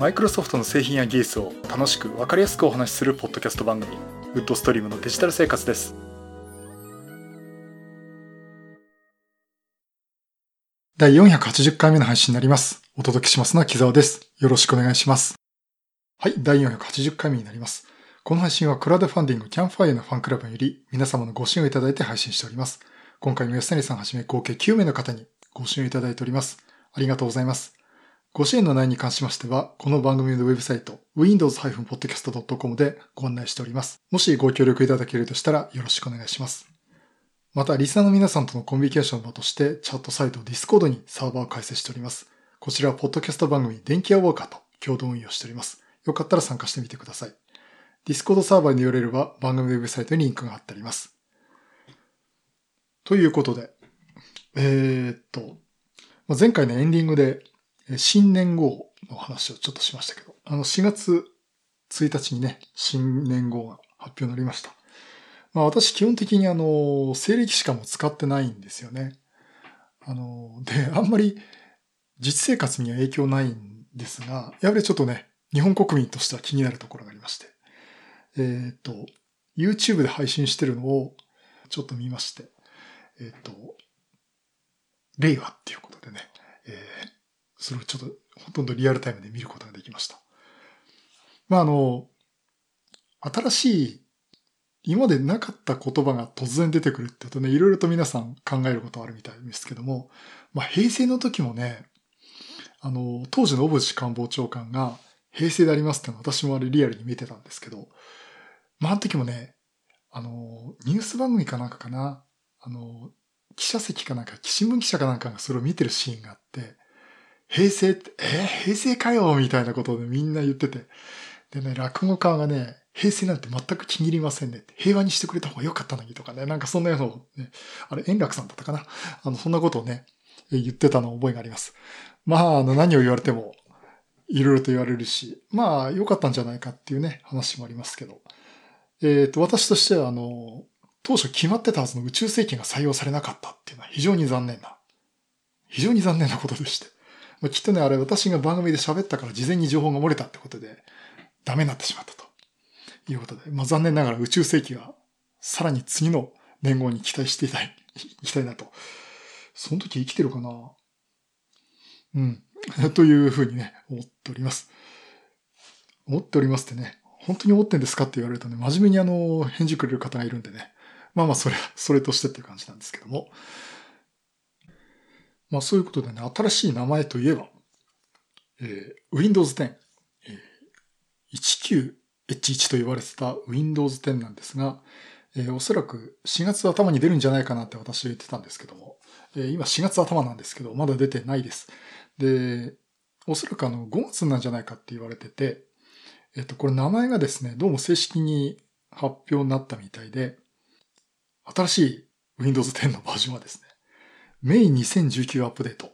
マイクロソフトの製品や技術を楽しく分かりやすくお話しするポッドキャスト番組ウッドストリームのデジタル生活です。第480回目の配信になります。お届けしますのは木澤です。よろしくお願いします。はい第480回目になります。この配信はクラウドファンディングキャンファイアのファンクラブより皆様のご支援をいただいて配信しております。今回も安谷さんはじめ合計9名の方にご支援いただいております。ありがとうございます。ご支援の内容に関しましては、この番組のウェブサイト、windows-podcast.com でご案内しております。もしご協力いただけるとしたらよろしくお願いします。また、リスナーの皆さんとのコミュニケーションの場として、チャットサイト Discord にサーバーを開設しております。こちらは、ポッドキャスト番組、電気屋ウォーカーと共同運用しております。よかったら参加してみてください。Discord サーバーによれれば、番組ウェブサイトにリンクが貼ってあります。ということで、えー、っと、前回のエンディングで新年号の話をちょっとしましたけど、あの4月1日にね、新年号が発表になりました。まあ私基本的にあの、西暦しかも使ってないんですよね。あの、で、あんまり実生活には影響ないんですが、やはりちょっとね、日本国民としては気になるところがありまして。えっ、と、YouTube で配信してるのをちょっと見まして、えっ、と、令和っていうことでね、えーそれをちょっとほとんどリアルタイムで見ることができました。まあ、あの、新しい、今までなかった言葉が突然出てくるって言うとね、いろいろと皆さん考えることあるみたいですけども、まあ、平成の時もね、あの、当時の小渕官房長官が平成でありますってのは私もあれリアルに見てたんですけど、まあ、あの時もね、あの、ニュース番組かなんかかな、あの、記者席かなんか、新聞記者かなんかがそれを見てるシーンがあって、平成って、えー、平成かよみたいなことでみんな言ってて。でね、落語家がね、平成なんて全く気に入りませんね。平和にしてくれた方が良かったのにとかね。なんかそんなようなのね、あれ、円楽さんだったかな。あの、そんなことをね、言ってたの覚えがあります。まあ、あの、何を言われても、いろいろと言われるし、まあ、良かったんじゃないかっていうね、話もありますけど。えっ、ー、と、私としては、あの、当初決まってたはずの宇宙世紀が採用されなかったっていうのは非常に残念な、非常に残念なことでして。まあ、きっとね、あれ私が番組で喋ったから事前に情報が漏れたってことで、ダメになってしまったということで、まあ、残念ながら宇宙世紀がさらに次の年号に期待していたい、いきたいなと。その時生きてるかな？うん。というふうにね、思っております。思っておりますってね、本当に思ってんですかって言われるとね、真面目にあの、返事くれる方がいるんでね。まあまあ、それ、それとしてっていう感じなんですけども。まあそういうことでね、新しい名前といえば、えー、Windows 10、えー、19H1 と言われてた Windows 10なんですが、えー、おそらく4月頭に出るんじゃないかなって私は言ってたんですけども、えー、今4月頭なんですけど、まだ出てないです。で、おそらくあの5月なんじゃないかって言われてて、えっ、と、これ名前がですね、どうも正式に発表になったみたいで、新しい Windows 10のバージョンはですね、メイン2019アップデート。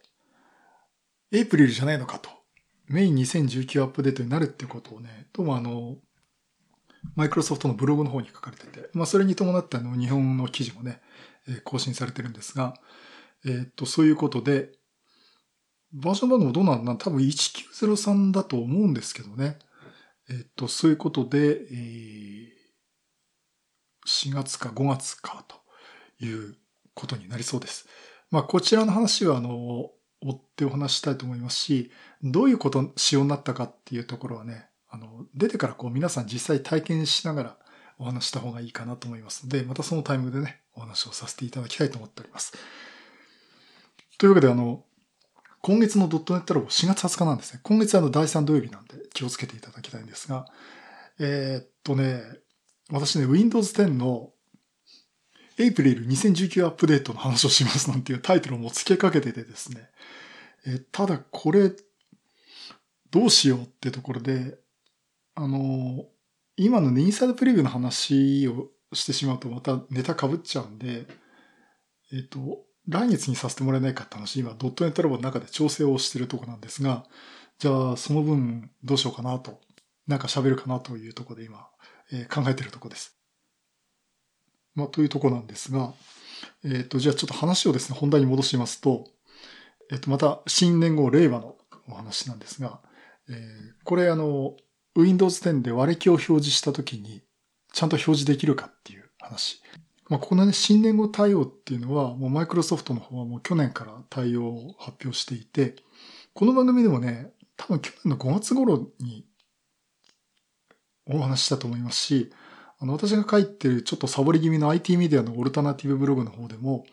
エイプリルじゃないのかと。メイン2019アップデートになるってことをね、どうもあの、マイクロソフトのブログの方に書かれてて、まあそれに伴ってあの日本の記事もね、更新されてるんですが、えー、っと、そういうことで、バージョン番号どうなんだ多分1903だと思うんですけどね。えー、っと、そういうことで、えー、4月か5月かということになりそうです。まあ、こちらの話は、あの、追ってお話したいと思いますし、どういうこと、仕様になったかっていうところはね、あの、出てからこう皆さん実際体験しながらお話した方がいいかなと思いますので、またそのタイミングでね、お話をさせていただきたいと思っております。というわけで、あの、今月のドットネットラボ4月20日なんですね。今月あの第3土曜日なんで気をつけていただきたいんですが、えー、っとね、私ね、Windows 10のエイプリル2019アップデートの話をしますなんていうタイトルも付けかけててですね。えただこれ、どうしようってところで、あの、今のね、インサイドプレビューの話をしてしまうとまたネタ被っちゃうんで、えっ、と、来月にさせてもらえないかって話、今、ドットネットラボの中で調整をしてるとこなんですが、じゃあ、その分、どうしようかなと、なんか喋るかなというところで今、えー、考えてるとこです。まあ、というとこなんですが、えっ、ー、と、じゃあちょっと話をですね、本題に戻しますと、えっ、ー、と、また新年号令和のお話なんですが、えー、これあの、Windows 10で割れ機を表示したときに、ちゃんと表示できるかっていう話。まあ、ここのね、新年後対応っていうのは、もうマイクロソフトの方はもう去年から対応を発表していて、この番組でもね、多分去年の5月頃にお話したと思いますし、あの、私が書いてるちょっとサボり気味の IT メディアのオルタナティブブログの方でも、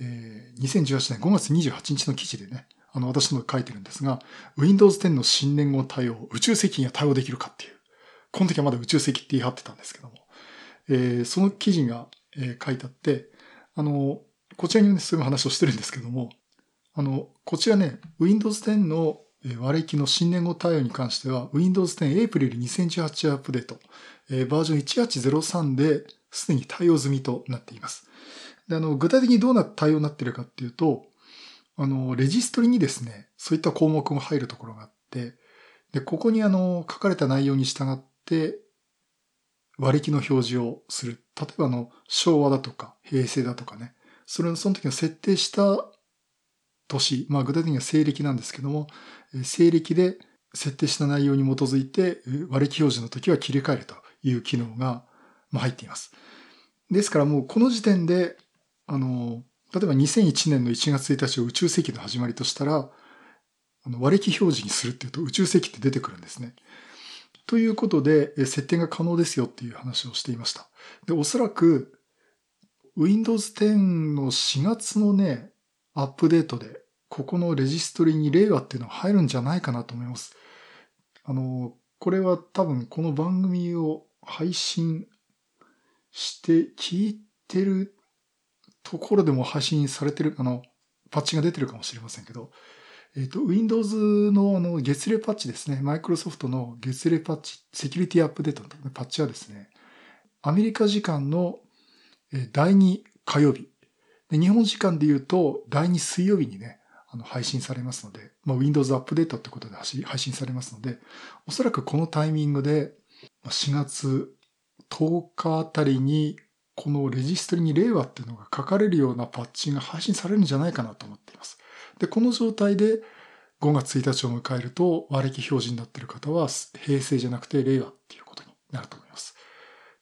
えー、2018年5月28日の記事でね、あの、私の書いてるんですが、Windows 10の新年後対応、宇宙石には対応できるかっていう。この時はまだ宇宙石って言い張ってたんですけども。えー、その記事が、えー、書いてあって、あの、こちらにね、そういう話をしてるんですけども、あの、こちらね、Windows 10のえ割れ機の新年後対応に関しては、Windows 10 April 2018アップデート、えー、バージョン1803ですでに対応済みとなっています。で、あの、具体的にどうな対応になっているかっていうと、あの、レジストリにですね、そういった項目が入るところがあって、で、ここにあの、書かれた内容に従って、割り機の表示をする。例えばあの、昭和だとか、平成だとかね。それの、その時の設定した年、まあ具体的には西暦なんですけども、西暦で設定した内容に基づいて割り機表示の時は切り替えるという機能が入っています。ですからもうこの時点で、あの、例えば2001年の1月1日を宇宙世紀の始まりとしたら、あの割り機表示にするっていうと宇宙世紀って出てくるんですね。ということで、設定が可能ですよっていう話をしていました。で、おそらく Windows 10の4月のね、アップデートで、ここのレジストリに令和っていうのが入るんじゃないかなと思います。あの、これは多分この番組を配信して聞いてるところでも配信されてる、あの、パッチが出てるかもしれませんけど、えっ、ー、と、Windows のあの月例パッチですね。マイクロソフトの月例パッチ、セキュリティアップデートのパッチはですね、アメリカ時間の第2火曜日。で日本時間で言うと第2水曜日にね、あの配信されますので、まあ、Windows アップデートってことで配信されますので、おそらくこのタイミングで4月10日あたりにこのレジストリに令和っていうのが書かれるようなパッチが配信されるんじゃないかなと思っています。で、この状態で5月1日を迎えると割り表示になっている方は平成じゃなくて令和っていうことになると思います。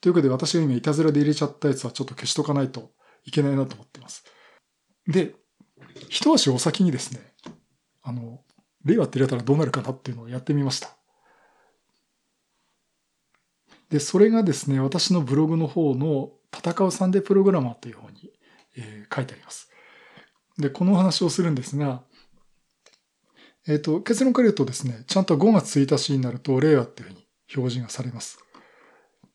ということで私が今いたずらで入れちゃったやつはちょっと消しとかないといけないなと思ってます。で、一足お先にですね、あの、令和って入れたらどうなるかなっていうのをやってみました。で、それがですね、私のブログの方の戦うサンデープログラマーという方に、えー、書いてあります。で、このお話をするんですが、えっ、ー、と、結論から言うとですね、ちゃんと5月1日になると、令和っていうふうに表示がされます。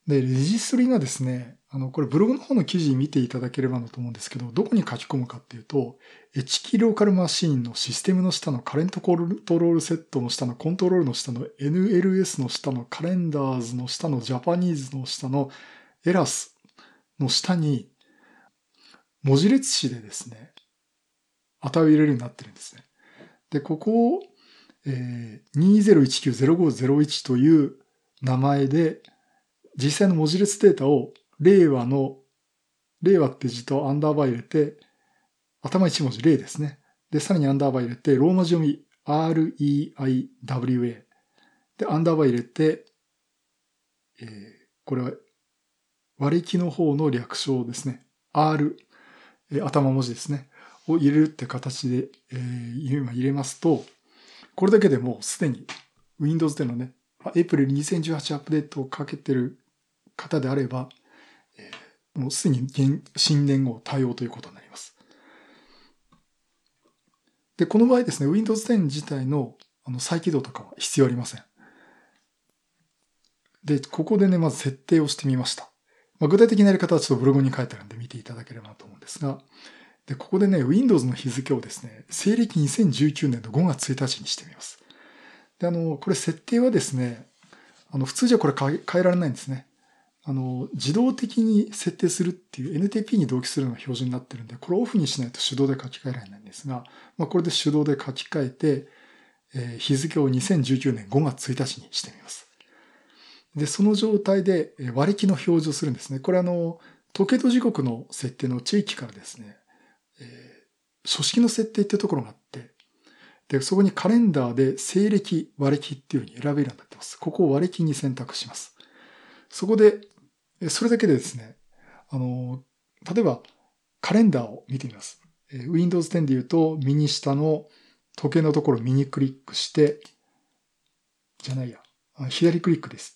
で、レジストリがですね、あの、これブログの方の記事見ていただければなと思うんですけど、どこに書き込むかっていうと、HK ローカルマシーンのシステムの下のカレントコントロールセットの下のコントロールの下の NLS の下のカレンダーズの下のジャパニーズの下のエラスの下に、文字列詞でですね、値を入れるようになってるんですね。で、ここを、えー、2019-0501という名前で、実際の文字列データを令和の、令和って字とアンダーバー入れて、頭一文字例ですね。で、さらにアンダーバー入れて、ローマ字読み REIWA。で、アンダーバー入れて、えー、これは割り機の方の略称ですね。R、えー、頭文字ですね。を入れるって形で、えー、今入れますと、これだけでもうすでに Windows でのね、April 2018アップデートをかけてる方であれば、えー、もうすでに新年後対応ということになります。で、この場合ですね、Windows 10自体のあの再起動とかは必要ありません。で、ここでね、まず設定をしてみました。まあ、具体的なやり方はちょっとブログに書いてあるんで見ていただければなと思うんですが、で、ここでね、Windows の日付をですね、西暦2019年の5月1日にしてみます。で、あの、これ設定はですね、あの、普通じゃこれ変えられないんですね。あの、自動的に設定するっていう NTP に同期するのが標準になってるんで、これオフにしないと手動で書き換えられないんですが、まあ、これで手動で書き換えて、えー、日付を2019年5月1日にしてみます。で、その状態で割り機の表示をするんですね。これあの、時計と時刻の設定の地域からですね、えー、書式の設定っていうところがあって、で、そこにカレンダーで西暦、和暦っていう風に選べるようになってます。ここを和暦に選択します。そこで、それだけでですね、あの、例えばカレンダーを見てみます。Windows 10で言うと、右下の時計のところを右クリックして、じゃないや、左クリックです。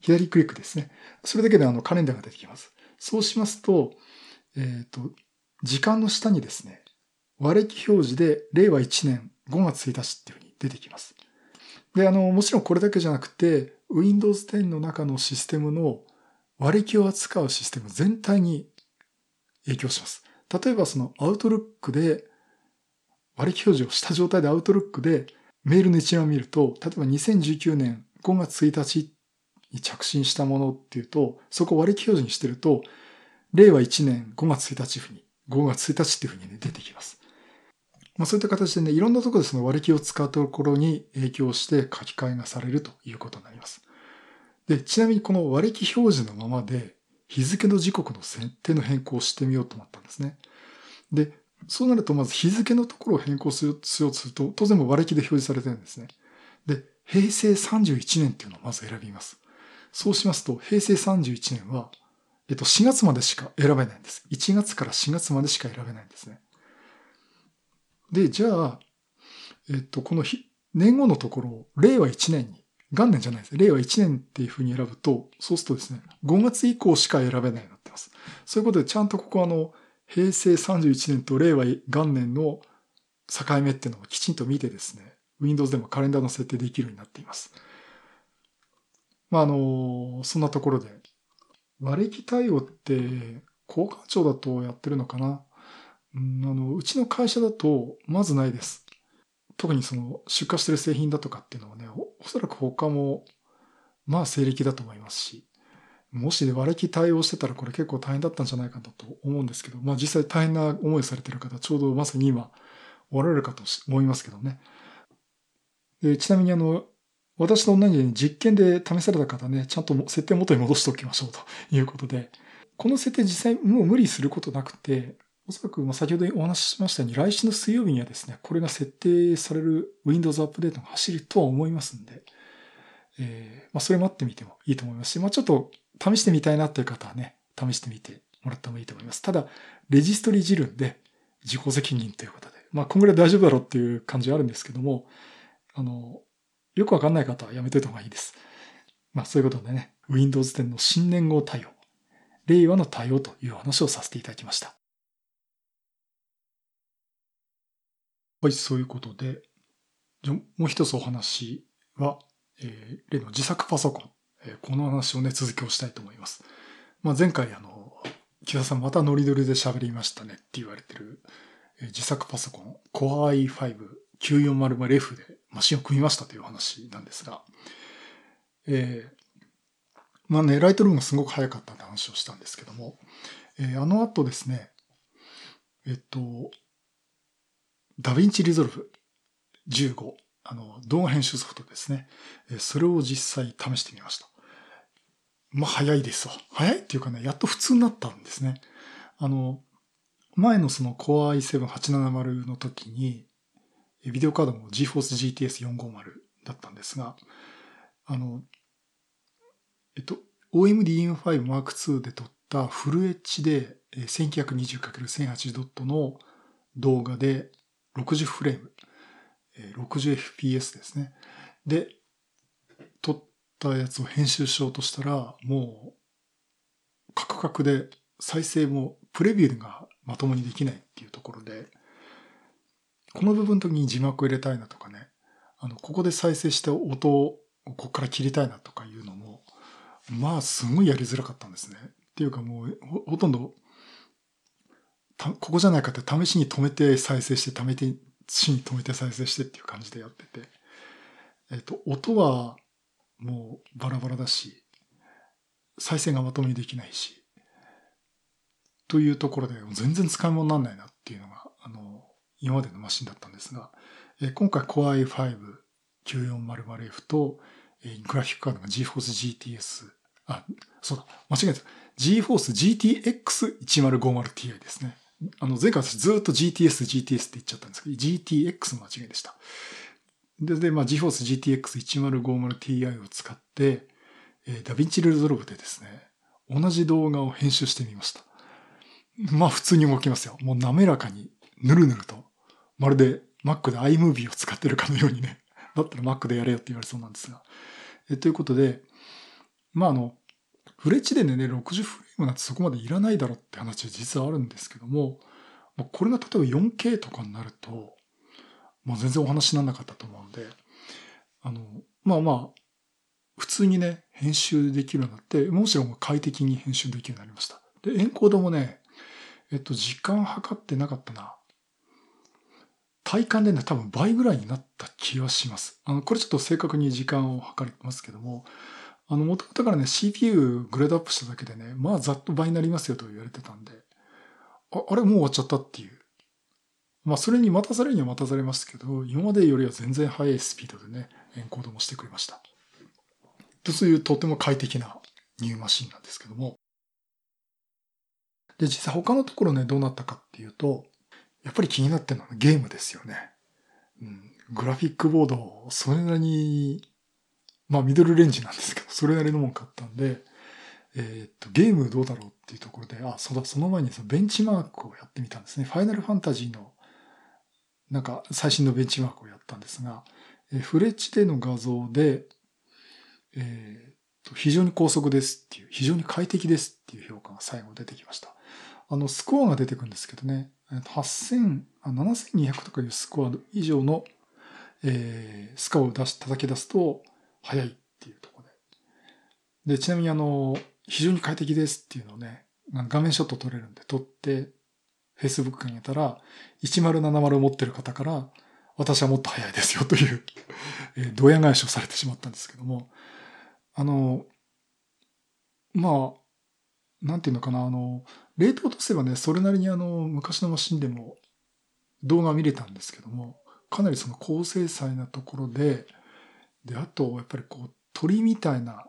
左クリックですね。それだけであのカレンダーが出てきます。そうしますと、えっ、ー、と、時間の下にですね、和暦表示で令和1年5月1日っていうふうに出てきます。で、あの、もちろんこれだけじゃなくて、Windows 10の中のシステムの和暦を扱うシステム全体に影響します。例えばその Outlook で和暦表示をした状態で Outlook でメールの一覧を見ると、例えば2019年5月1日に着信したものっていうと、そこ割り表示にしてると、令和1年5月1日に、5月1日っていうふうに、出てきます。まあそういった形でね、いろんなところでその割り切りを使うところに影響して書き換えがされるということになります。で、ちなみにこの割り切り表示のままで、日付の時刻の設定の変更をしてみようと思ったんですね。で、そうなるとまず日付のところを変更しようとすると、当然も割り切りで表示されてるんですね。で、平成31年っていうのをまず選びます。そうしますと、平成31年は、えっと、4月までしか選べないんです。1月から4月までしか選べないんですね。で、じゃあ、えっと、この日年後のところを令和1年に、元年じゃないです。令和1年っていうふうに選ぶと、そうするとですね、5月以降しか選べないようになってます。そういうことで、ちゃんとここあの、平成31年と令和元年の境目っていうのをきちんと見てですね、Windows でもカレンダーの設定できるようになっています。まあ、あの、そんなところで、割引対応って、交換庁だとやってるのかな、うん、あの、うちの会社だと、まずないです。特にその、出荷してる製品だとかっていうのはね、おそらく他も、まあ、西暦だと思いますし、もし割引対応してたらこれ結構大変だったんじゃないかと思うんですけど、まあ実際大変な思いをされてる方、ちょうどまさに今、おられるかと思いますけどね。でちなみにあの、私と同じように実験で試された方ね、ちゃんと設定元に戻しておきましょうということで、この設定実際もう無理することなくて、おそらくま先ほどお話ししましたように、来週の水曜日にはですね、これが設定される Windows アップデートが走るとは思いますんで、えー、まあ、それ待ってみてもいいと思いますし、まあ、ちょっと試してみたいなっていう方はね、試してみてもらってもいいと思います。ただ、レジストリジルで自己責任ということで、まあ、こんぐらい大丈夫だろうっていう感じはあるんですけども、あの、よくわかんない方はやめといた方がいいです。まあそういうことでね、Windows 10の新年号対応、令和の対応という話をさせていただきました。はい、そういうことで、じゃもう一つお話は、えー、例の自作パソコン、えー、この話をね、続きをしたいと思います。まあ、前回あの、木田さんまたノリノリで喋りましたねって言われてる、えー、自作パソコン Core i5-9400F でマシンを組みましたという話なんですが、えー、まあね、 Lightroom がすごく早かったって話をしたんですけども、えー、あの後ですね、えっと、 DaVinci Resolve 15、あの、動画編集ソフトですね。それを実際試してみました。まあ、早いですわ。早いっていうかね、やっと普通になったんですね。あの、前のその Core i7-870 の時に、ビデオカードも GForce GTS450 だったんですが、あの、えっと、OMD M5 Mark II で撮ったフルエッジで 1920×1080 ドットの動画で60フレーム、60fps ですね。で、撮ったやつを編集しようとしたら、もう、カクカクで再生もプレビューがまともにできないっていうところで、この部分の時に字幕を入れたいなとかね、あの、ここで再生して音をここから切りたいなとかいうのも、まあ、すごいやりづらかったんですね。っていうかもう、ほほとんど、ここじゃないかって試しに止めて再生して、止めて、しに止めて再生してっていう感じでやってて、えっと、音はもうバラバラだし、再生がまともにできないし、というところで全然使い物にならないなっていうのが、あの、今までのマシンだったんですが、え今回 Core i5-9400F と、えグラフィックカードが GForce GTS、あ、そうだ、間違えた。GForce GTX1050Ti ですね。あの、前回私ずっと GTS、GTS って言っちゃったんですけど、GTX の間違いでした。で、で、まあ、 GeForce GTX 1050Ti を使って、えー、 DaVinci Resolve でですね、同じ動画を編集してみました。まあ、普通に動きますよ。もう滑らかに、ぬるぬると。まるで Mac で iMovie を使ってるかのようにね。だったら Mac でやれよって言われそうなんですが。えということで、まあ、あの、フレッチでね、60フレームなんてそこまでいらないだろって話は実はあるんですけども、これが例えば 4K とかになると、まあ全然お話にならなかったと思うんで、あの、まあまあ、普通にね、編集できるようになって、もちろん快適に編集できるようになりました。で、エンコードもね、えっと、時間計ってなかったな。体感でね、多分倍ぐらいになった気がします。あの、これちょっと正確に時間を測りますけども、あの、元々からね、CPU グレードアップしただけでね、まあざっと倍になりますよと言われてたんで、あ、あれもう終わっちゃったっていう。まあそれに待たされるには待たされますけど、今までよりは全然速いスピードでね、エンコードもしてくれました。というとても快適なニューマシンなんですけども。で、実際他のところね、どうなったかっていうと、やっぱり気になってるのはゲームですよね。うん、グラフィックボードを、それなりにまあミドルレンジなんですけど、それなりのもん買ったんで、えー、っと、ゲームどうだろうっていうところで、あ、そうだ、その前にそのベンチマークをやってみたんですね。ファイナルファンタジーの、なんか最新のベンチマークをやったんですが、えー、フレッチでの画像で、えー、っと、非常に高速ですっていう、非常に快適ですっていう評価が最後出てきました。あの、スコアが出てくるんですけどね、8000、7200とかいうスコア以上の、えー、スコアを出し、叩き出すと、早いっていうところで。で、ちなみにあの、非常に快適ですっていうのをね、画面ショット撮れるんで撮って、Facebook に上げたら、1070を持ってる方から、私はもっと早いですよというえー、ドヤ返しをされてしまったんですけども、あの、まあ、なんていうのかな、あの、冷凍とすればね、それなりにあの、昔のマシンでも動画見れたんですけども、かなりその高精細なところで、で、あと、やっぱりこう、鳥みたいな、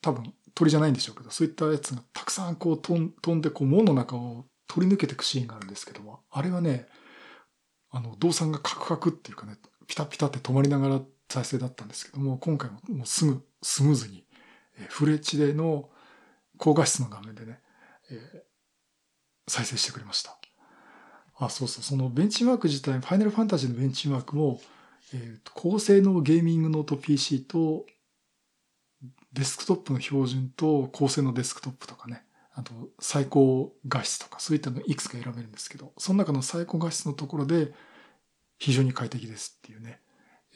多分鳥じゃないんでしょうけど、そういったやつがたくさんこう飛んで、こう、門の中を取り抜けていくシーンがあるんですけども、あれはね、あの、動産がカクカクっていうかね、ピタピタって止まりながら再生だったんですけども、今回ももうすぐスムーズに、え、フレッチでの高画質の画面でね、えー、再生してくれました。あ、そうそう、そのベンチマーク自体、ファイナルファンタジーのベンチマークも、えーと、高性能ゲーミングノート PC と、デスクトップの標準と高性能デスクトップとかね、あと最高画質とかそういったのいくつか選べるんですけど、その中の最高画質のところで非常に快適ですっていうね、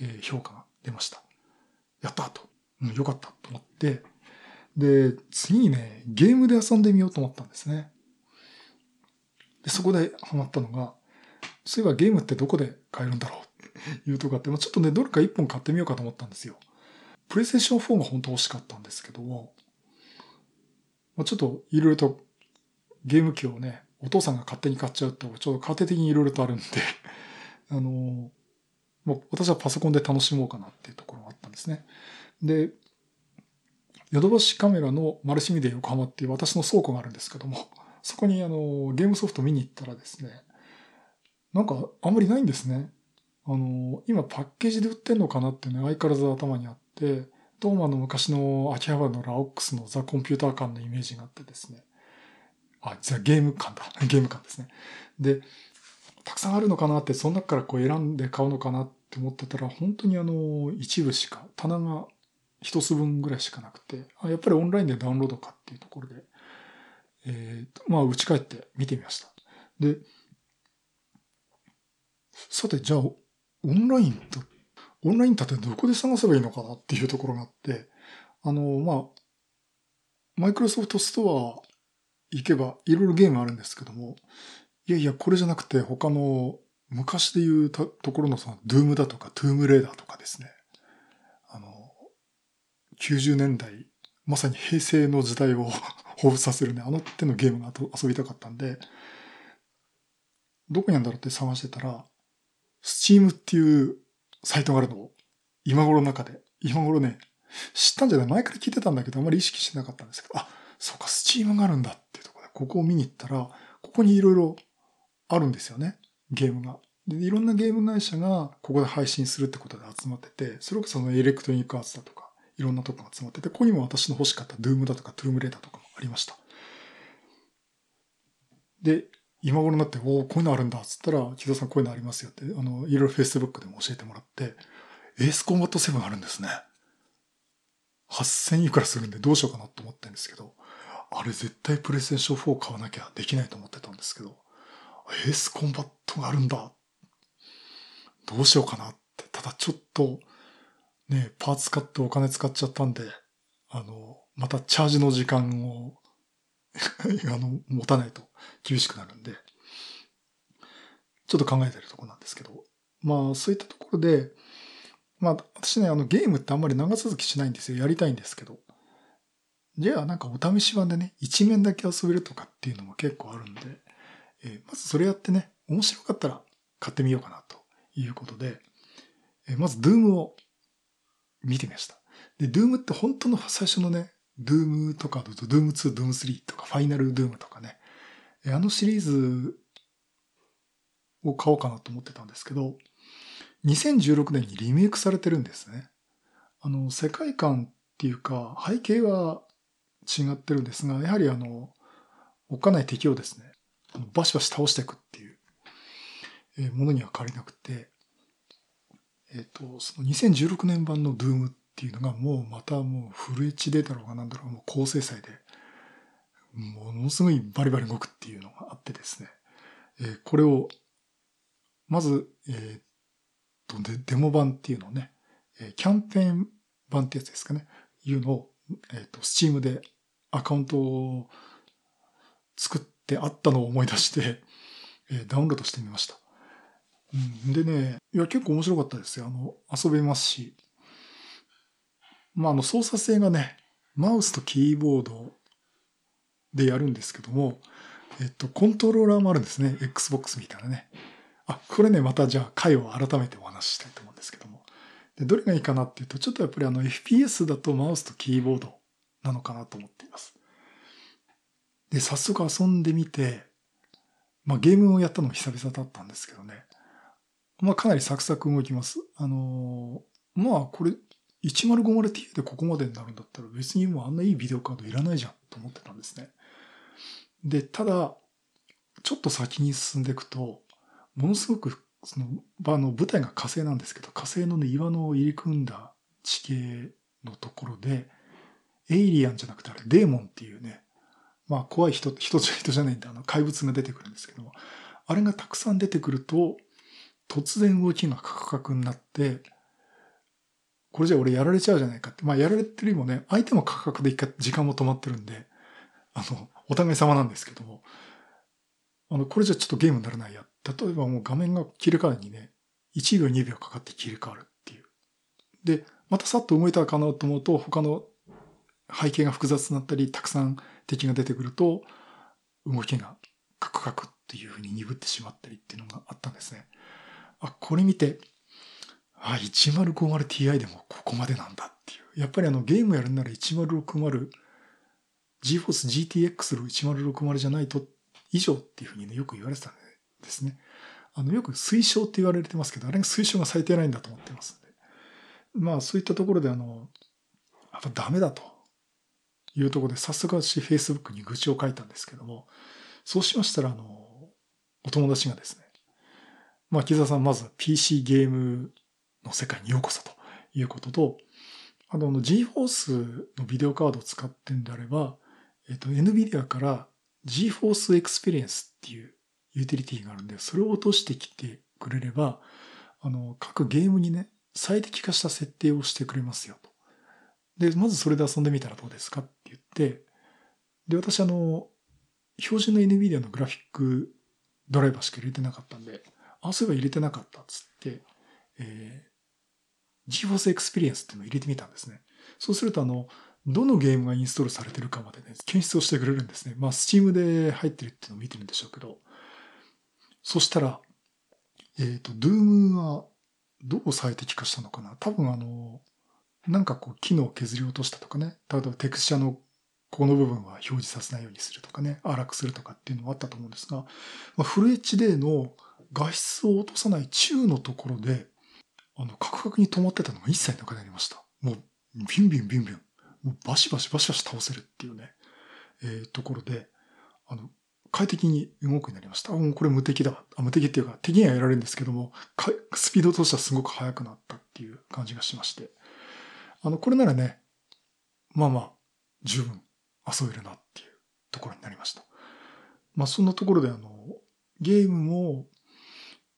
えー、評価が出ました。やったと。うん、よかったと思って、で、次にね、ゲームで遊んでみようと思ったんですね。で、そこでハマったのが、そういえばゲームってどこで買えるんだろう いうとこあって、まあ、ちょっとね、どれか一本買ってみようかと思ったんですよ。プレイステーション4が本当欲しかったんですけども、まあ、ちょっといろいろとゲーム機をね、お父さんが勝手に買っちゃうと、ちょっと家庭的にいろいろとあるんで あの、もう私はパソコンで楽しもうかなっていうところがあったんですね。で、ヨドバシカメラのマルシミデ横浜っていう私の倉庫があるんですけども、そこにあの、ゲームソフト見に行ったらですね、なんかあんまりないんですね。あの、今パッケージで売ってんのかなってね、相変わらず頭にあって、どうもあの昔の秋葉原のラオックスのザ・コンピューター館のイメージがあってですね。あ、ザ・ゲーム館だ。ゲーム館ですね。で、たくさんあるのかなって、その中からこう選んで買うのかなって思ってたら、本当にあの、一部しか、棚が一つ分ぐらいしかなくて、あやっぱりオンラインでダウンロードかっていうところで、えー、まあ、打ち返って見てみました。で、さて、じゃあ、オンラインと、オンラインだってどこで探せばいいのかなっていうところがあって、あの、まあ、マイクロソフトストア行けばいろいろゲームあるんですけども、いやいや、これじゃなくて他の昔で言うところのその、ドゥームだとか、トゥームレーダーとかですね。あの、90年代、まさに平成の時代を 彷彿させるね、あの手のゲームが遊びたかったんで、どこにあるんだろうって探してたら、スチームっていうサイトがあるの？を今頃の中で、今頃ね、知ったんじゃない？前から聞いてたんだけど、あまり意識してなかったんですけど、あ、そうか、スチームがあるんだっていうところで、ここを見に行ったら、ここにいろいろあるんですよね。ゲームが。で、いろんなゲーム会社がここで配信するってことで集まってて、それこそのエレクトロニックアーツだとか、いろんなとこが集まってて、ここにも私の欲しかったドゥームだとかトゥームレーターとかもありました。で、今頃になって、おお、こういうのあるんだっつったら、木田さんこういうのありますよって、あの、いろいろ Facebook でも教えてもらって、エースコンバット7あるんですね。8000いくらするんでどうしようかなと思ってるんですけど、あれ絶対プレイステーション4買わなきゃできないと思ってたんですけど、エースコンバットがあるんだ。どうしようかなって。ただちょっと、ね、パーツ買ってお金使っちゃったんで、あの、またチャージの時間を あの、持たないと厳しくなるんで、ちょっと考えてるとこなんですけど、まあそういったところで、まあ私ね、あのゲームってあんまり長続きしないんですよ。やりたいんですけど。じゃあなんかお試し版でね、一面だけ遊べるとかっていうのも結構あるんで、えー、まずそれやってね、面白かったら買ってみようかなということで、えー、まず Doom を見てみました。で、Doom って本当の最初のね、Doom とかだと Doom 2、Doom 3とか Final Doom とかね、あのシリーズを買おうかなと思ってたんですけど、2016年にリメイクされてるんですね。あの、世界観っていうか、背景は違ってるんですが、やはりあの、おっかない敵をですね、バシバシ倒していくっていう、ものには変わりなくて、えっ、と、その2016年版の Doom っていうのがもうまたもうフル HD だろうがなんだろうがもう高精細で、ものすごいバリバリ動くっていうのがあってですね、えー、これを、まず、えー、とデ、デモ版っていうのをね、えキャンペーン版ってやつですかね、いうのを、えー、っと、スチームでアカウントを作ってあったのを思い出して、え、ダウンロードしてみました。うん、でね、いや、結構面白かったですよ。あの、遊べますし。まあ、あの、操作性がね、マウスとキーボードでやるんですけども、えっと、コントローラーもあるんですね。Xbox みたいなね。あ、これね、またじゃあ回を改めてお話ししたいと思うんですけども。で、どれがいいかなっていうと、ちょっとやっぱりあの FPS だとマウスとキーボードなのかなと思っています。で、早速遊んでみて、まあゲームをやったのも久々だったんですけどね。まあかなりサクサク動きます。あのー、まあこれ 1050Ti でここまでになるんだったら別にもうあんないいビデオカードいらないじゃんと思ってたんですね。で、ただ、ちょっと先に進んでいくと、ものすごく、その、あの、舞台が火星なんですけど、火星のね、岩の入り組んだ地形のところで、エイリアンじゃなくてあれ、デーモンっていうね、まあ怖い人、人じゃ人じゃないんで、あの、怪物が出てくるんですけども、あれがたくさん出てくると、突然動きがカクカクになって、これじゃ俺やられちゃうじゃないかって。まあやられてるよりもね、相手もカクカクで一回時間も止まってるんで、あの、お互い様なんですけども、あの、これじゃちょっとゲームにならないや。例えばもう画面が切り替わるにね、1秒2秒かかって切り替わるっていう。で、またさっと動いたらかなと思うと、他の背景が複雑になったり、たくさん敵が出てくると、動きがカクカクっていう風に鈍ってしまったりっていうのがあったんですね。あ、これ見て、あ、1050Ti でもここまでなんだっていう。やっぱりあのゲームやるなら 1060GForce GTX の1060じゃないと以上っていうふうにね、よく言われてたんですね。あの、よく推奨って言われてますけど、あれが推奨が最低ラインだと思ってますんで。まあ、そういったところで、あの、やっぱダメだというところで、早速私 Facebook に愚痴を書いたんですけども、そうしましたら、あの、お友達がですね、まあ、木澤さん、まず PC ゲームの世界にようこそということと、あの、GForce のビデオカードを使ってんであれば、えっと、NVIDIA から GForce Experience っていうユーティリティがあるんで、それを落としてきてくれれば、あの、各ゲームにね、最適化した設定をしてくれますよと。で、まずそれで遊んでみたらどうですかって言って、で、私あの、標準の NVIDIA のグラフィックドライバーしか入れてなかったんで、あ、そういえば入れてなかったっつって、え GForce Experience っていうのを入れてみたんですね。そうすると、あの、どのゲームがインストールされてるかまでね、検出をしてくれるんですね。まあ、Steam で入ってるっていうのを見てるんでしょうけど。そしたら、えっ、ー、と、Doom はどう最適化したのかな？多分あの、なんかこう、機能を削り落としたとかね。例えばテクスチャのこの部分は表示させないようにするとかね、荒くするとかっていうのもあったと思うんですが、まあ、フル HD の画質を落とさない中のところで、あの、カクカクに止まってたのが一切なくなりました。もう、ビュンビュンビュンビュン、もうバシバシバシバシ倒せるっていうね、えー、ところで、あの、快適に動くようになりました。もうこれ無敵だ。あ無敵っていうか、敵にはやられるんですけども、スピードとしてはすごく速くなったっていう感じがしまして。あの、これならね、まあまあ、十分遊べるなっていうところになりました。まあそんなところであの、ゲームも、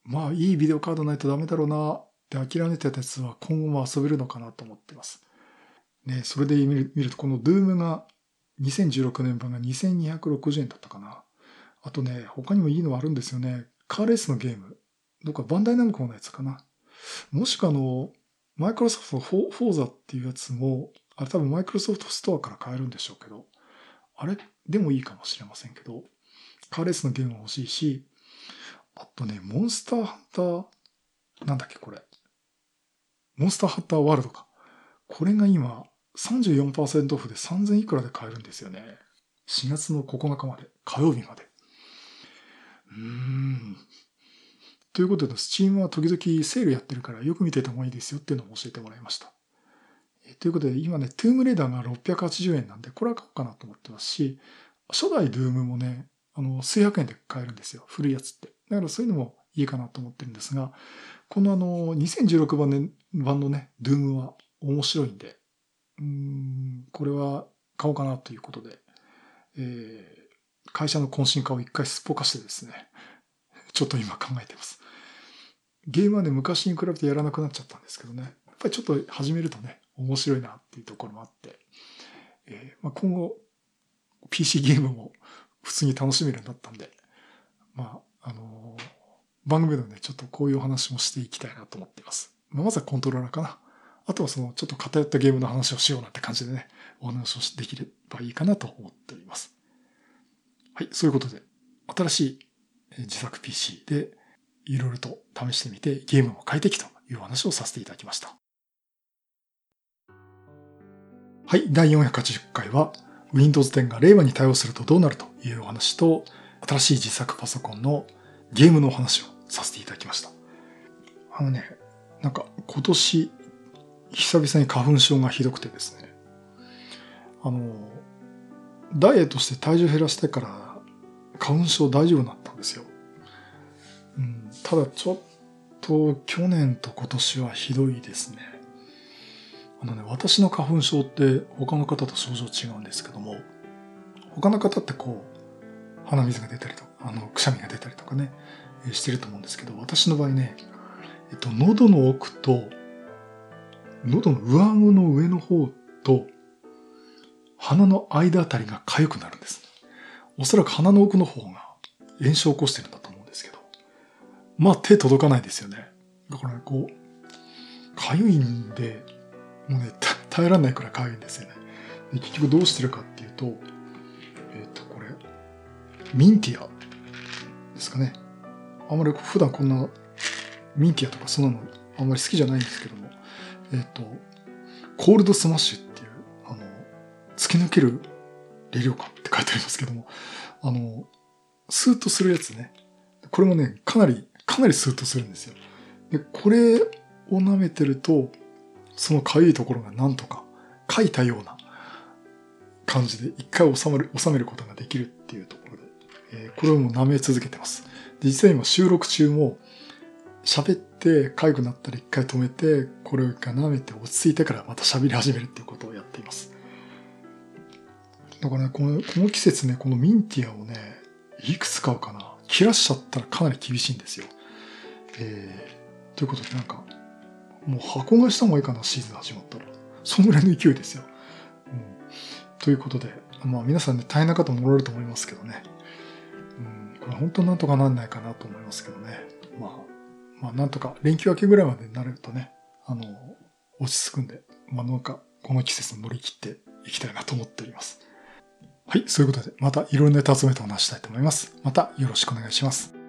まあいいビデオカードないとダメだろうなって諦めてたやつは今後も遊べるのかなと思ってます。ね、それで見るとこの Doom が2016年版が2260円だったかな。あとね、他にもいいのはあるんですよね。カーレースのゲーム。どっかバンダイナムコのやつかな。もしくはあの、マイクロソフトのフォーザっていうやつも、あれ多分マイクロソフトストアから買えるんでしょうけど、あれでもいいかもしれませんけど、カーレースのゲームも欲しいし、あとね、モンスターハンター、なんだっけこれ。モンスターハンターワールドか。これが今34%オフで3000いくらで買えるんですよね。4月の9日まで、火曜日まで。うーん。ということで、スチームは時々セールやってるからよく見てた方がいいですよっていうのを教えてもらいました。ということで、今ね、トゥームレーダーが680円なんで、これは買おうかなと思ってますし、初代ドゥームもね、あの、数百円で買えるんですよ。古いやつって。だからそういうのもいいかなと思ってるんですが、このあの、2016番,、ね、版のね、ドゥームは面白いんで、うん、これは買おうかなということで、えー、会社の懇親会を一回すっぽかしてですね、ちょっと今考えてます。ゲームはね、昔に比べてやらなくなっちゃったんですけどね、やっぱりちょっと始めるとね、面白いなっていうところもあって、えーまあ、今後 PC ゲームも普通に楽しめるようになったんで、まあ、あのー、番組でね、ちょっとこういうお話もしていきたいなと思っています。ま、ずはコントローラーかな。あとはそのちょっと偏ったゲームの話をしようなんて感じでね、お話をできればいいかなと思っております。はい、そういうことで、新しい自作 PC でいろいろと試してみてゲームも快適という話をさせていただきました。はい、第480回は Windows 10が令和に対応するとどうなるというお話と、新しい自作パソコンのゲームの話をさせていただきました。あのね、なんか今年久々に花粉症がひどくてですね、あの、ダイエットして体重減らしてから花粉症大丈夫になったんですよ。うん、ただちょっと去年と今年はひどいですね。あのね、私の花粉症って他の方と症状違うんですけども、他の方ってこう、鼻水が出たりとか、あの、くしゃみが出たりとかね、してると思うんですけど、私の場合ね、えっと、喉の奥と、喉の上顎の上の方と、鼻の間あたりが痒くなるんです。おそらく鼻の奥の方が炎症を起こしてるんだと思うんですけど。まあ手届かないですよね。だからねこう、痒いんで、もうね、耐えられないくらい痒いんですよね。で結局どうしてるかっていうと、えっ、と、これ、ミンティアですかね。あんまり普段こんなミンティアとかそんなのあんまり好きじゃないんですけども、えっ、ー、と、コールドスマッシュっていう、あの、突き抜ける冷涼感って書いてありますけども、あの、スーッとするやつね。これもね、かなり、かなりスーッとするんですよ。で、これを舐めてると、その痒いところがなんとか書いたような感じで一回収まる、収めることができるっていうところで、えー、これをも舐め続けてます。実際今収録中も喋って痒くなったら一回止めて、これを一回舐めて落ち着いてからまた喋り始めるっていうことをやっています。だからね、この、この季節ね、このミンティアをね、いくつ買うかな。切らしちゃったらかなり厳しいんですよ。えー、ということでなんか、もう箱買いした方がいいかな、シーズン始まったら。そんぐらいの勢いですよ。うん、ということで、まあ皆さんね、大変な方もおられると思いますけどね。これ本当なんとかなんないかなと思いますけどね。まあ、まあなんとか連休明けぐらいまでになるとね、あの、落ち着くんで、まあなんかこの季節乗り切っていきたいなと思っております。はい、そういうことで、またいろいろネタ集めてお話したいと思います。またよろしくお願いします。